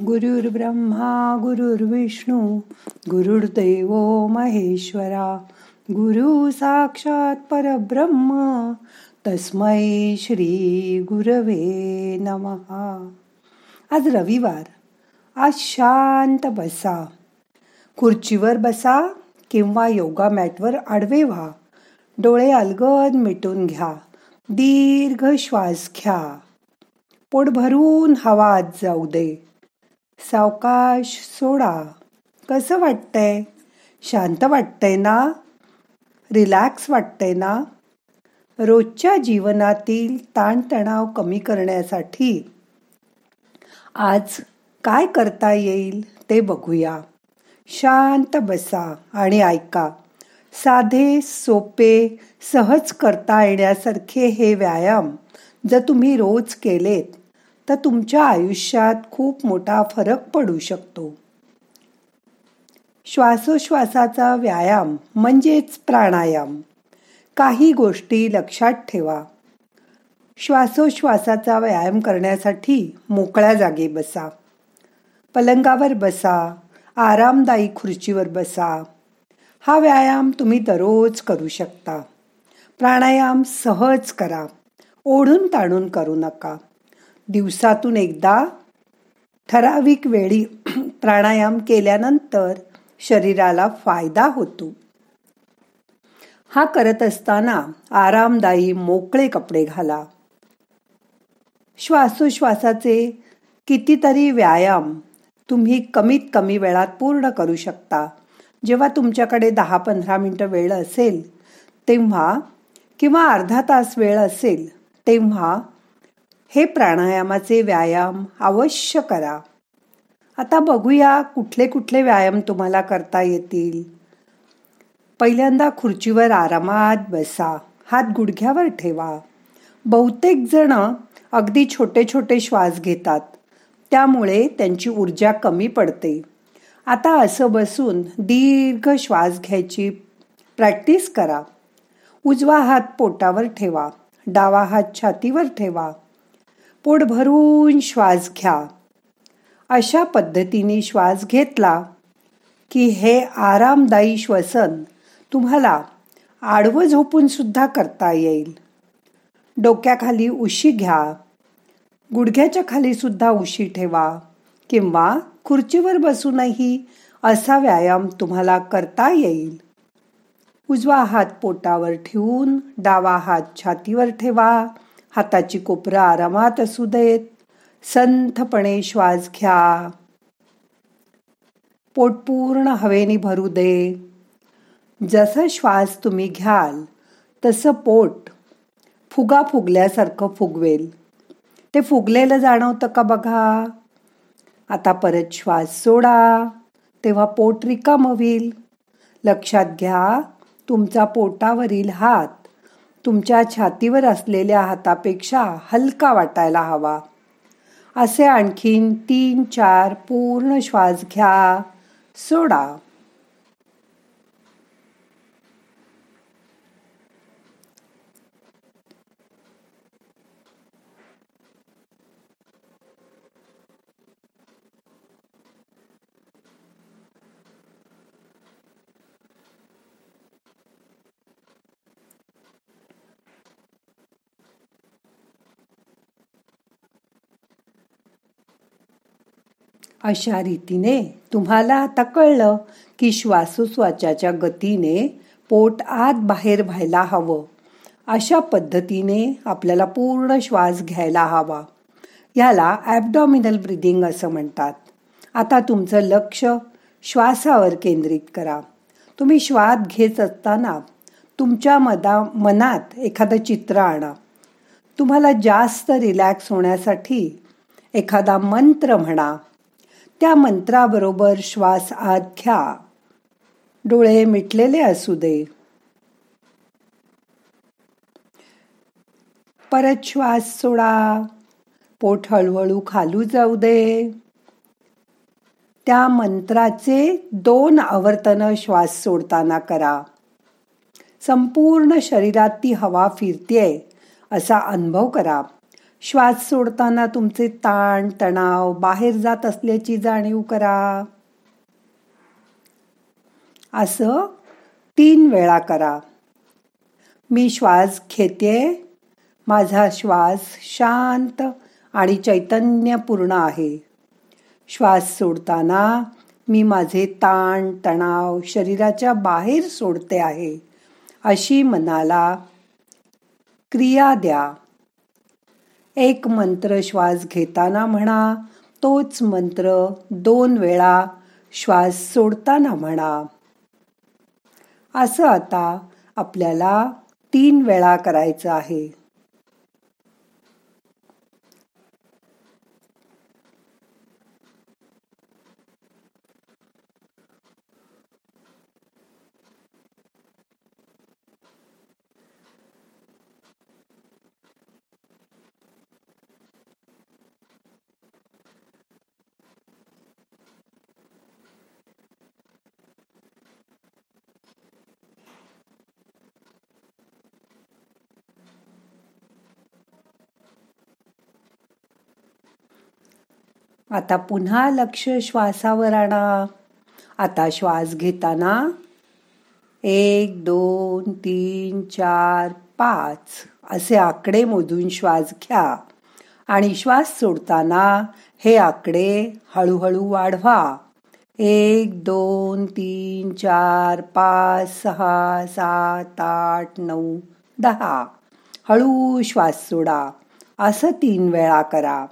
गुरुर्ब्रह्मा गुरुर्विष्णू गुरुर्देव महेश्वरा गुरु साक्षात परब्रह्म तस्मै श्री गुरवे नमहा. आज रविवार आज शांत बसा. खुर्चीवर बसा किंवा योगा मॅटवर आडवे व्हा. डोळे अलगद मिटून घ्या. दीर्घ श्वास घ्या. पोट भरून हवा आत जाऊ दे. सावकाश सोडा. कसं वाटतंय? शांत वाटतंय ना? रिलॅक्स वाटतंय ना? रोजच्या जीवनातील ताणतणाव कमी करण्यासाठी आज काय करता येईल ते बघूया. शांत बसा आणि ऐका. साधे सोपे सहज करता येण्यासारखे हे व्यायाम जर तुम्ही रोज केलेत तर तुमच्या आयुष्यात खूप मोठा फरक पडू शकतो. श्वासोश्वासाचा व्यायाम म्हणजेच प्राणायाम. काही गोष्टी लक्षात ठेवा. श्वासोश्वासाचा व्यायाम करण्यासाठी मोकळ्या जागे बसा. पलंगावर बसा. आरामदायी खुर्चीवर बसा. हा व्यायाम तुम्ही दररोज करू शकता. प्राणायाम सहज करा. ओढून ताणून करू नका. दिवसातून एकदा ठराविक वेळी प्राणायाम केल्यानंतर शरीराला फायदा होतो. हा करत असताना आरामदायी मोकळे कपडे घाला. श्वासोश्वासाचे कितीतरी व्यायाम तुम्ही कमीत कमी वेळात पूर्ण करू शकता. जेव्हा तुमच्याकडे दहा पंधरा मिनटं वेळ असेल तेव्हा किंवा अर्धा तास वेळ असेल तेव्हा हे प्राणायामाचे व्यायाम अवश्य करा. आता बघूया कुठले कुठले व्यायाम तुम्हाला करता येतील. पहिल्यांदा खुर्चीवर आरामात बसा. हात गुडघ्यावर ठेवा. बहुतेक जण अगदी छोटे छोटे श्वास घेतात. त्यामुळे त्यांची ऊर्जा कमी पडते. आता असं बसून दीर्घ श्वास घ्यायची प्रॅक्टिस करा. उजवा हात पोटावर ठेवा. डावा हात छातीवर ठेवा. पोट भरून श्वास घ्या. अशा पद्धतीने श्वास घेतला की हे आरामदायी श्वसन तुम्हाला आडवं झोपून सुद्धा करता येईल. डोक्याखाली उशी घ्या. गुडघ्याच्या खाली सुद्धा उशी ठेवा किंवा खुर्चीवर बसूनही असा व्यायाम तुम्हाला करता येईल. उजवा हात पोटावर ठेवून डावा हात छातीवर ठेवा. हाताची कोपरं आरामात असू देत. संथपणे श्वास घ्या. पोट पूर्ण हवेने भरू दे. जसं श्वास तुम्ही घ्याल तसं पोट फुगा फुगल्यासारखं फुगवेल. ते फुगलेलं जाणवतं का बघा? आता परत श्वास सोडा. तेव्हा पोट रिकाम होईल. लक्षात घ्या तुमचा पोटावरील हात तुमच्या छातीवर असलेल्या हातापेक्षा हलका वाटायला हवा. असे आणखीन तीन चार पूर्ण श्वास घ्या. सोडा. अशा रीतीने तुम्हाला आता कळलं की श्वासोश्वासाच्या गतीने पोट आत बाहेर व्हायला हवं. अशा पद्धतीने आपल्याला पूर्ण श्वास घ्यायला हवा. ह्याला ॲबडॉमिनल ब्रिदिंग असं म्हणतात. आता तुमचं लक्ष श्वासावर केंद्रित करा. तुम्ही श्वास घेत असताना तुमच्या मदा मनात एखादं चित्र आणा. तुम्हाला जास्त रिलॅक्स होण्यासाठी एखादा मंत्र म्हणा. त्या मंत्राबरोबर श्वास आत घ्या. डोळे मिटलेले असू दे. परत श्वास सोडा. पोट हळूहळू खालू जाऊ दे. त्या मंत्राचे दोन आवर्तन श्वास सोडताना करा. संपूर्ण शरीरात ती हवा फिरतेय असा अनुभव करा. श्वास सोडताना तुमचे ताण तणाव बाहेर जात असल्याची जाणीव करा. असं तीन वेळा करा. मी श्वास घेते. माझा श्वास शांत आणि चैतन्यपूर्ण आहे. श्वास सोडताना मी माझे ताण तणाव शरीराच्या बाहेर सोडते आहे. अशी मनाला क्रिया द्या. एक मंत्र श्वास घेताना म्हणा तोच मंत्र दोन वेळा श्वास सोडताना म्हणा. असं आता आपल्याला तीन वेळा करायचं आहे. आता पुन्हा लक्ष श्वासावर आणा. आता श्वास घेताना एक दोन तीन चार पाच असे आकडे मोजून श्वास घ्या. आणि श्वास सोडताना हे आकडे हळूहळू वाढवा. एक दोन तीन चार पाच सहा सात आठ नऊ दहा. हळू श्वास सोडा. असं तीन वेळा करा.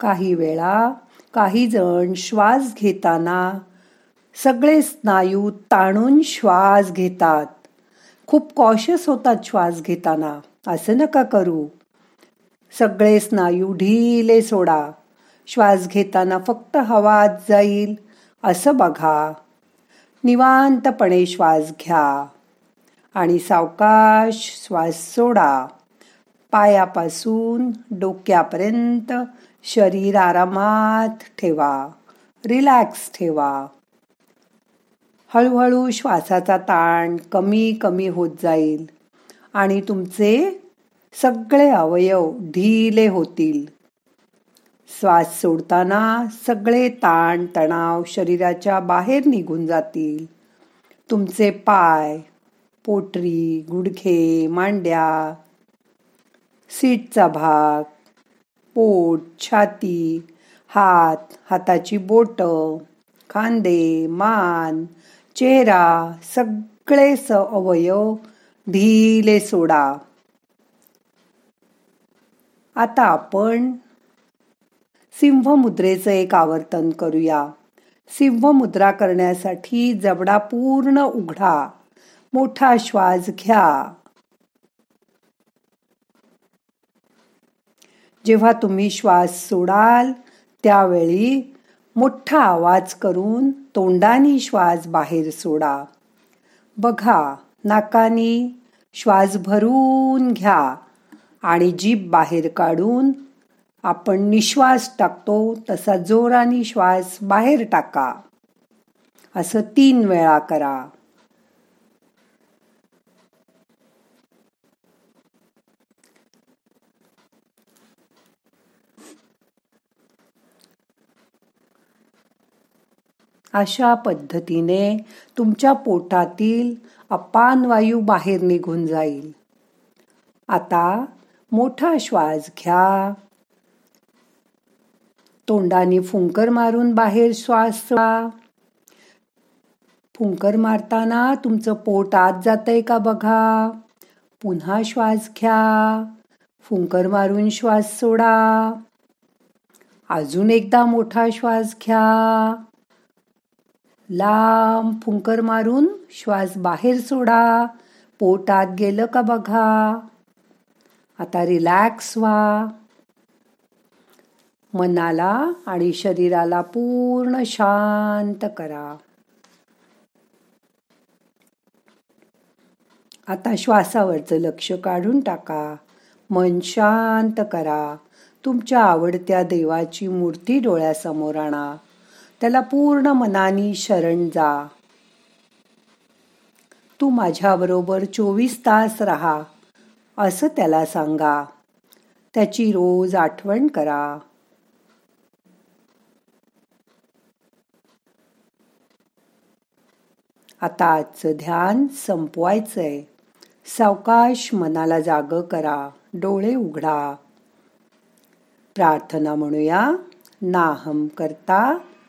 काही वेळा काही जण श्वास घेताना सगळे स्नायू ताणून श्वास घेतात. खूप कॉशियस होतात श्वास घेताना. असं नका करू. सगळे स्नायू ढिले सोडा. श्वास घेताना फक्त हवा जाईल. असं बघा. निवांतपणे श्वास घ्या. आणि सावकाश श्वास सोडा. पायापासून डोक्यापर्यंत शरीर आरामात ठेवा रिलॅक्स ठेवा. हळूहळू श्वासाचा ताण कमी कमी होत जाईल आणि तुमचे सगळे अवयव ढिले होतील. श्वास सोडताना सगळे ताण तणाव शरीराच्या बाहेर निघून जातील. तुमचे पाय पोटरी गुडघे मांड्या सीटचा भाग पोट छाती हात हाताची बोट खांदे मान चेहरा सगळे स अवयव ढिले सोडा. आता आपण सिंह मुद्रेचं एक आवर्तन करूया. सिंह मुद्रा करण्यासाठी जबडा पूर्ण उघडा. मोठा श्वास घ्या. जेव्हा तुम्ही श्वास सोडाल त्यावेळी मोठा आवाज करून तोंडानी श्वास बाहेर सोडा. बघा नाकानी श्वास भरून घ्या आणि जीभ बाहेर काढून आपण निश्वास टाकतो तसा जोराने श्वास बाहेर टाका. असं तीन वेळा करा. अशा पद्धतीने तुमच्या पोटातील अपान वायू बाहेर निघून जाईल. आता मोठा श्वास घ्या. तोंडाने फुंकर मारून बाहेर श्वास फुंकर मारताना तुमचं पोट आत जातंय का बघा? पुन्हा श्वास घ्या. फुंकर मारून श्वास सोडा. अजून एकदा मोठा श्वास घ्या. लांब फुंकर मारून श्वास बाहेर सोडा. पोटात गेलं का बघा? आता रिलॅक्स व्हा. मनाला आणि शरीराला पूर्ण शांत करा. आता श्वासावरचं लक्ष काढून टाका. मन शांत करा. तुमच्या आवडत्या देवाची मूर्ती डोळ्यासमोर आणा. त्याला पूर्ण मनानी शरण जा. तू माझ्याबरोबर चोवीस तास राहा असं त्याला सांगा. त्याची रोज आठवण करा. आता आजचं ध्यान संपवायचंय. सावकाश मनाला जाग करा डोळे उघडा. प्रार्थना म्हणूया नाहम करता